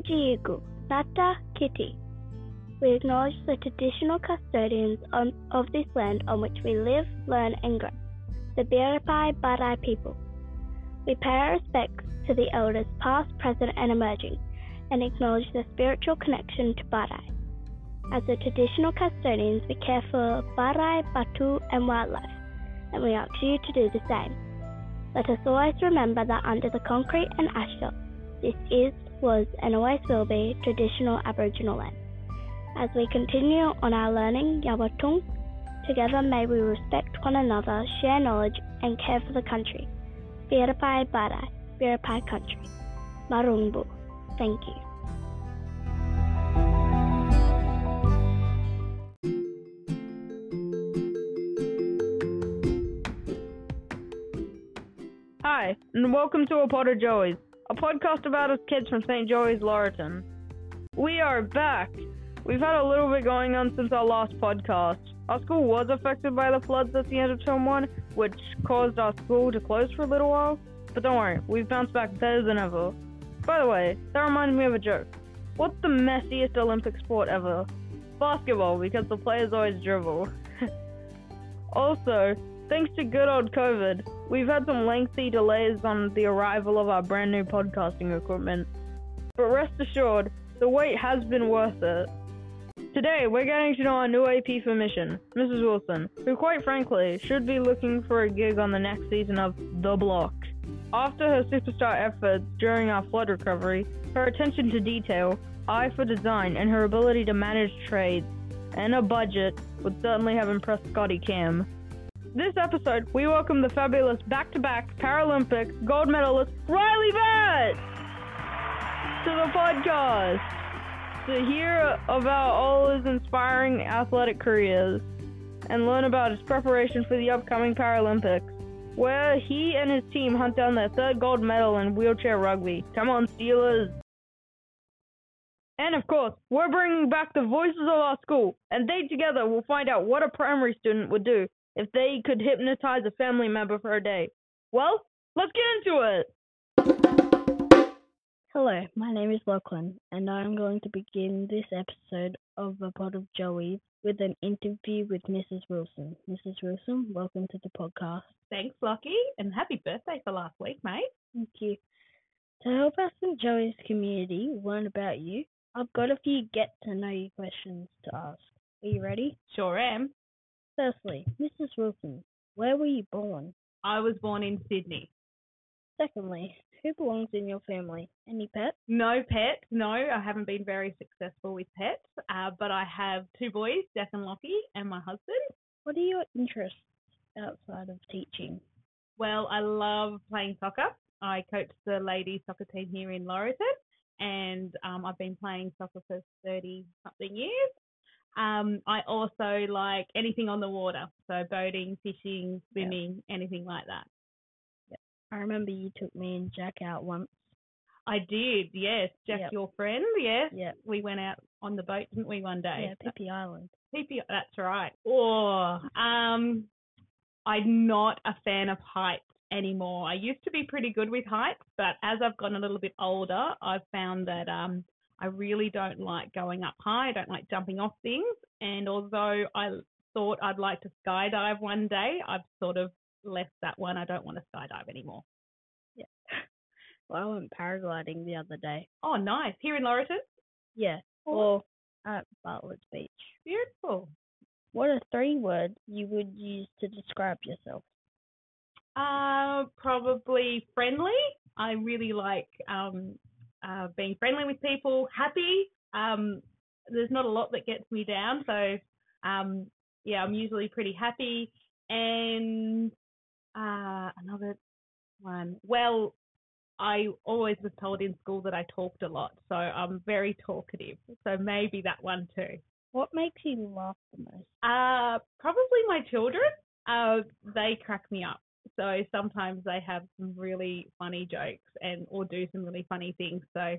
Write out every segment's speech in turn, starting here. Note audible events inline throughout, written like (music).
Wajiigu, Nata Kiti. We acknowledge the traditional custodians on, of this land on which we live, learn, and grow, the Biripi Badai people. We pay our respects to the elders past, present, and emerging, and acknowledge their spiritual connection to Badai. As the traditional custodians, we care for Badai, Batu, and wildlife, and we ask you to do the same. Let us always remember that under the concrete and asphalt, this is, was, and always will be traditional Aboriginal land. As we continue on our learning Yawatung, together may we respect one another, share knowledge, and care for the country. Biripai Badai, Biripai Country. Marumbu. Thank you. Hi, and welcome to A Pod of Joey's, a podcast about us kids from St. Joey's, Laurieton. We are back. We've had a little bit going on since our last podcast. Our school was affected by the floods at the end of term one, which caused our school to close for a little while. But don't worry, we've bounced back better than ever. By the way, that reminds me of a joke. What's the messiest Olympic sport ever? Basketball, because the players always dribble. (laughs) also, thanks to good old COVID, we've had some lengthy delays on the arrival of our brand new podcasting equipment. But rest assured, the wait has been worth it. Today, we're getting to know our new AP for Mission, Mrs. Wilson, who quite frankly should be looking for a gig on the next season of The Block. After her superstar efforts during our flood recovery, her attention to detail, eye for design, and her ability to manage trades and a budget would certainly have impressed Scotty Cam. This episode, we welcome the fabulous back to back Paralympic gold medalist Ryley Batt to the podcast to hear about all his inspiring athletic careers and learn about his preparation for the upcoming Paralympics, where he and his team hunt down their third gold medal in wheelchair rugby. Come on, Steelers! And of course, we're bringing back the voices of our school, and they together will find out what a primary student would do if they could hypnotize a family member for a day. Well, let's get into it! Hello, my name is Lachlan, and I'm going to begin this episode of A Pod of Joey's with an interview with Mrs. Wilson. Mrs. Wilson, welcome to the podcast. Thanks, Lockie, and happy birthday for last week, mate. Thank you. To help us in Joey's community learn about you, I've got a few get to know you questions to ask. Are you ready? Sure am. Firstly, Mrs. Wilson, where were you born? I was born in Sydney. Secondly, who belongs in your family? Any pets? No pets. No, I haven't been very successful with pets, uh, but I have two boys, Jack and Lockie, and my husband. What are your interests outside of teaching? Well, I love playing soccer. I coach the ladies soccer team here in Laurieton, and um, I've been playing soccer for 30 something years. Um, I also like anything on the water, so boating, fishing, swimming, anything like that. I remember you took me and Jack out once. I did, yes. Jack, Yep. your friend, yes. Yeah. We went out on the boat, didn't we, one day? Yeah, Pippi Island. PP, that's right. Oh, um, I'm not a fan of heights anymore. I used to be pretty good with heights, but as I've gotten a little bit older, I've found that um, I really don't like going up high. I don't like jumping off things. And although I thought I'd like to skydive one day, I've sort of left that one. I don't want to skydive anymore. Yeah. (laughs) Well, I went paragliding the other day. Oh, nice. Here in Laurieton? Yeah. Oh. Or at Bartlett's Beach. Beautiful. What are three words you would use to describe yourself? Uh, probably friendly. I really like um, uh, being friendly with people, happy. Um, there's not a lot that gets me down, so um, yeah, I'm usually pretty happy. And uh, another one. Well, I always was told in school that I talked a lot, so I'm very talkative. So maybe that one too. What makes you laugh the most? Uh, probably my children. Uh, they crack me up. So sometimes they have some really funny jokes and or do some really funny things. So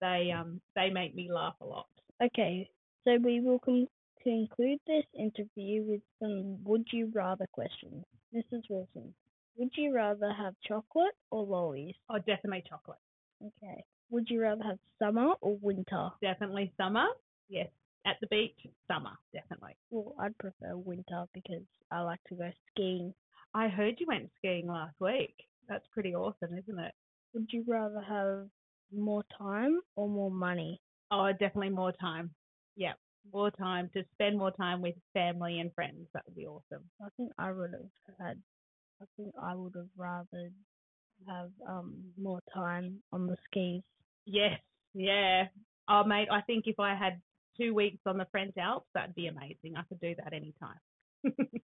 they um they make me laugh a lot. Okay, so we will con- conclude this interview with some would you rather questions. Mrs. Wilson, would you rather have chocolate or lollies? Oh, definitely chocolate. Okay. Would you rather have summer or winter? Definitely summer. Yes, at the beach, summer, definitely. Well, I'd prefer winter because I like to go skiing. I heard you went skiing last week. That's pretty awesome, isn't it? Would you rather have more time or more money? Oh, definitely more time. Yeah, more time to spend more time with family and friends. That would be awesome. I think I would have had. I think I would have rather have um more time on the skis. Yes, yeah. Oh, mate, I think if I had two weeks on the French Alps, that'd be amazing. I could do that anytime. (laughs)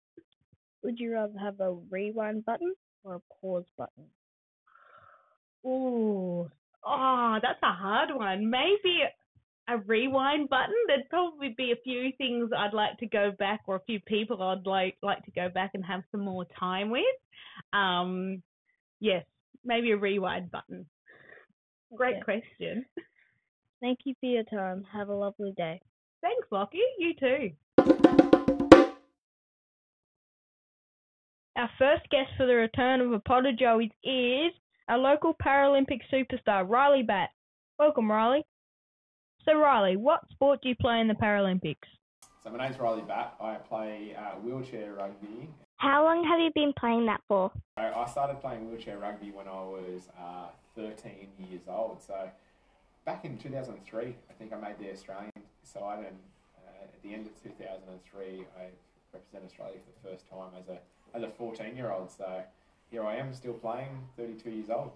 Would you rather have a rewind button or a pause button? Ooh, oh, that's a hard one. Maybe a rewind button. There'd probably be a few things I'd like to go back, or a few people I'd like like to go back and have some more time with. Um, yes, maybe a rewind button. Great Okay. question. Thank you for your time. Have a lovely day. Thanks, Lockie. You too. Our first guest for the return of a pod of Joey's is our local Paralympic superstar, Ryley Batt. Welcome, Ryley. So, Ryley, what sport do you play in the Paralympics? So my name's Ryley Batt. I play uh, wheelchair rugby. How long have you been playing that for? I I started playing wheelchair rugby when I was uh, 13 years old. So back in 2003, I think I made the Australian side, and uh, at the end of 2003, I represented Australia for the first time as a as a 14 year old. So here I am, still playing, 32 years old.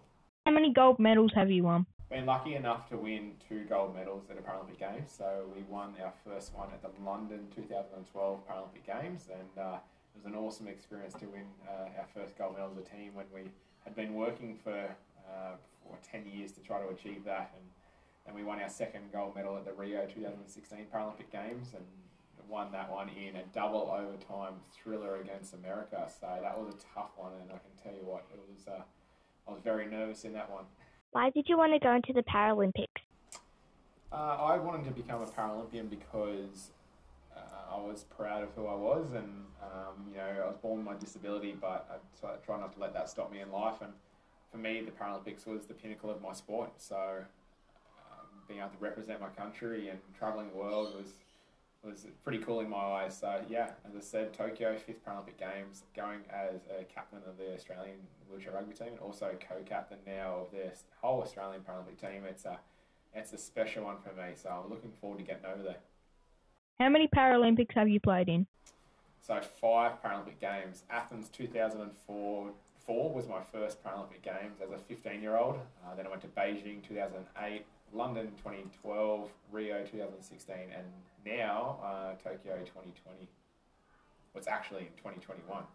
How many gold medals have you won? Been lucky enough to win two gold medals at a Paralympic Games. So we won our first one at the London 2012 Paralympic Games, and uh, it was an awesome experience to win uh, our first gold medal as a team when we had been working for uh, for 10 years to try to achieve that, and and we won our second gold medal at the Rio 2016 Paralympic Games, and won that one in a double overtime thriller against America. So that was a tough one, and I can tell you what, it was. Uh, I was very nervous in that one. Why did you want to go into the Paralympics? Uh, I wanted to become a Paralympian because uh, I was proud of who I was, and um, you know I was born with my disability, but I try not to let that stop me in life. And for me, the Paralympics was the pinnacle of my sport. So um, being able to represent my country and traveling the world was was pretty cool in my eyes. So yeah, as I said, Tokyo fifth Paralympic Games, going as a captain of the Australian wheelchair rugby team, and also co-captain now of the whole Australian Paralympic team. It's a it's a special one for me, so I'm looking forward to getting over there. How many Paralympics have you played in? So five Paralympic Games. Athens 2004 four was my first Paralympic Games as a 15 year old. Uh, then I went to Beijing 2008, London 2012, Rio 2016, and now uh, Tokyo 2020. What's actually in 2021. (laughs)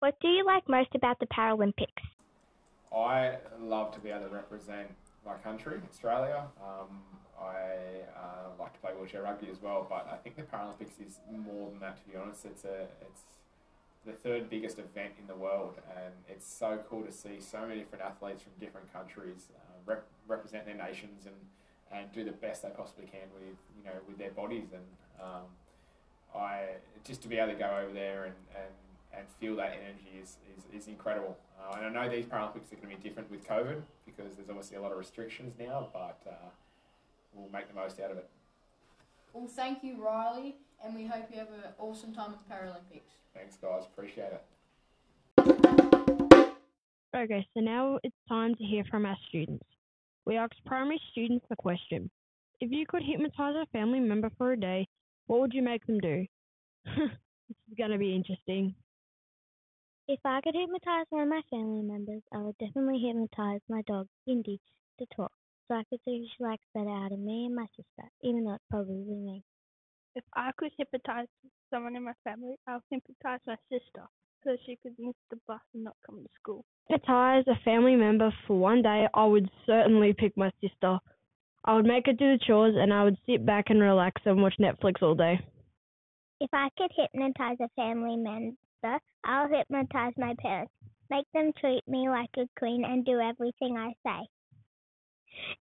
What do you like most about the Paralympics? I love to be able to represent my country, Australia. Um, I uh, like to play wheelchair rugby as well, but I think the Paralympics is more than that. To be honest, it's a it's the third biggest event in the world, and it's so cool to see so many different athletes from different countries uh, rep- represent their nations and, and do the best they possibly can with you know with their bodies. And um, I just to be able to go over there and, and, and feel that energy is, is, is incredible. Uh, and I know these Paralympics are going to be different with COVID because there's obviously a lot of restrictions now, but uh, we'll make the most out of it. Well, thank you, Ryley, and we hope you have an awesome time at the Paralympics. Thanks, guys. Appreciate it. Okay, so now it's time to hear from our students. We asked primary students the question If you could hypnotize a family member for a day, what would you make them do? (laughs) this is going to be interesting. If I could hypnotize one of my family members, I would definitely hypnotize my dog, Indy, to talk, so I could see likes better out of me and my sister, even though it's probably me. If I could hypnotize someone in my family, I'll hypnotize my sister so she could miss the bus and not come to school. Hypnotize a family member for one day, I would certainly pick my sister. I would make her do the chores and I would sit back and relax and watch Netflix all day. If I could hypnotize a family member, I'll hypnotize my parents. Make them treat me like a queen and do everything I say.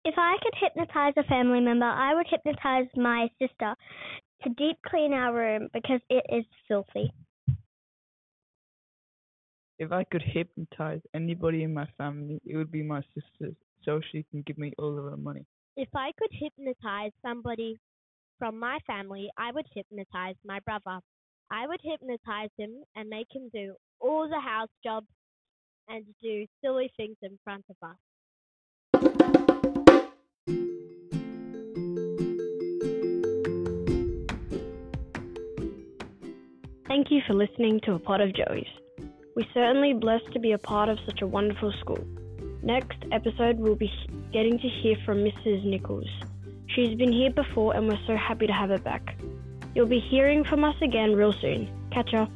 If I could hypnotize a family member, I would hypnotize my sister to deep clean our room because it is filthy. If I could hypnotize anybody in my family, it would be my sister so she can give me all of her money. If I could hypnotize somebody from my family, I would hypnotize my brother. I would hypnotize him and make him do all the house jobs and do silly things in front of us. Thank you for listening to A Pod of Joey's. We're certainly blessed to be a part of such a wonderful school. Next episode, we'll be getting to hear from Mrs. Nichols. She's been here before and we're so happy to have her back. You'll be hearing from us again real soon. Catch ya.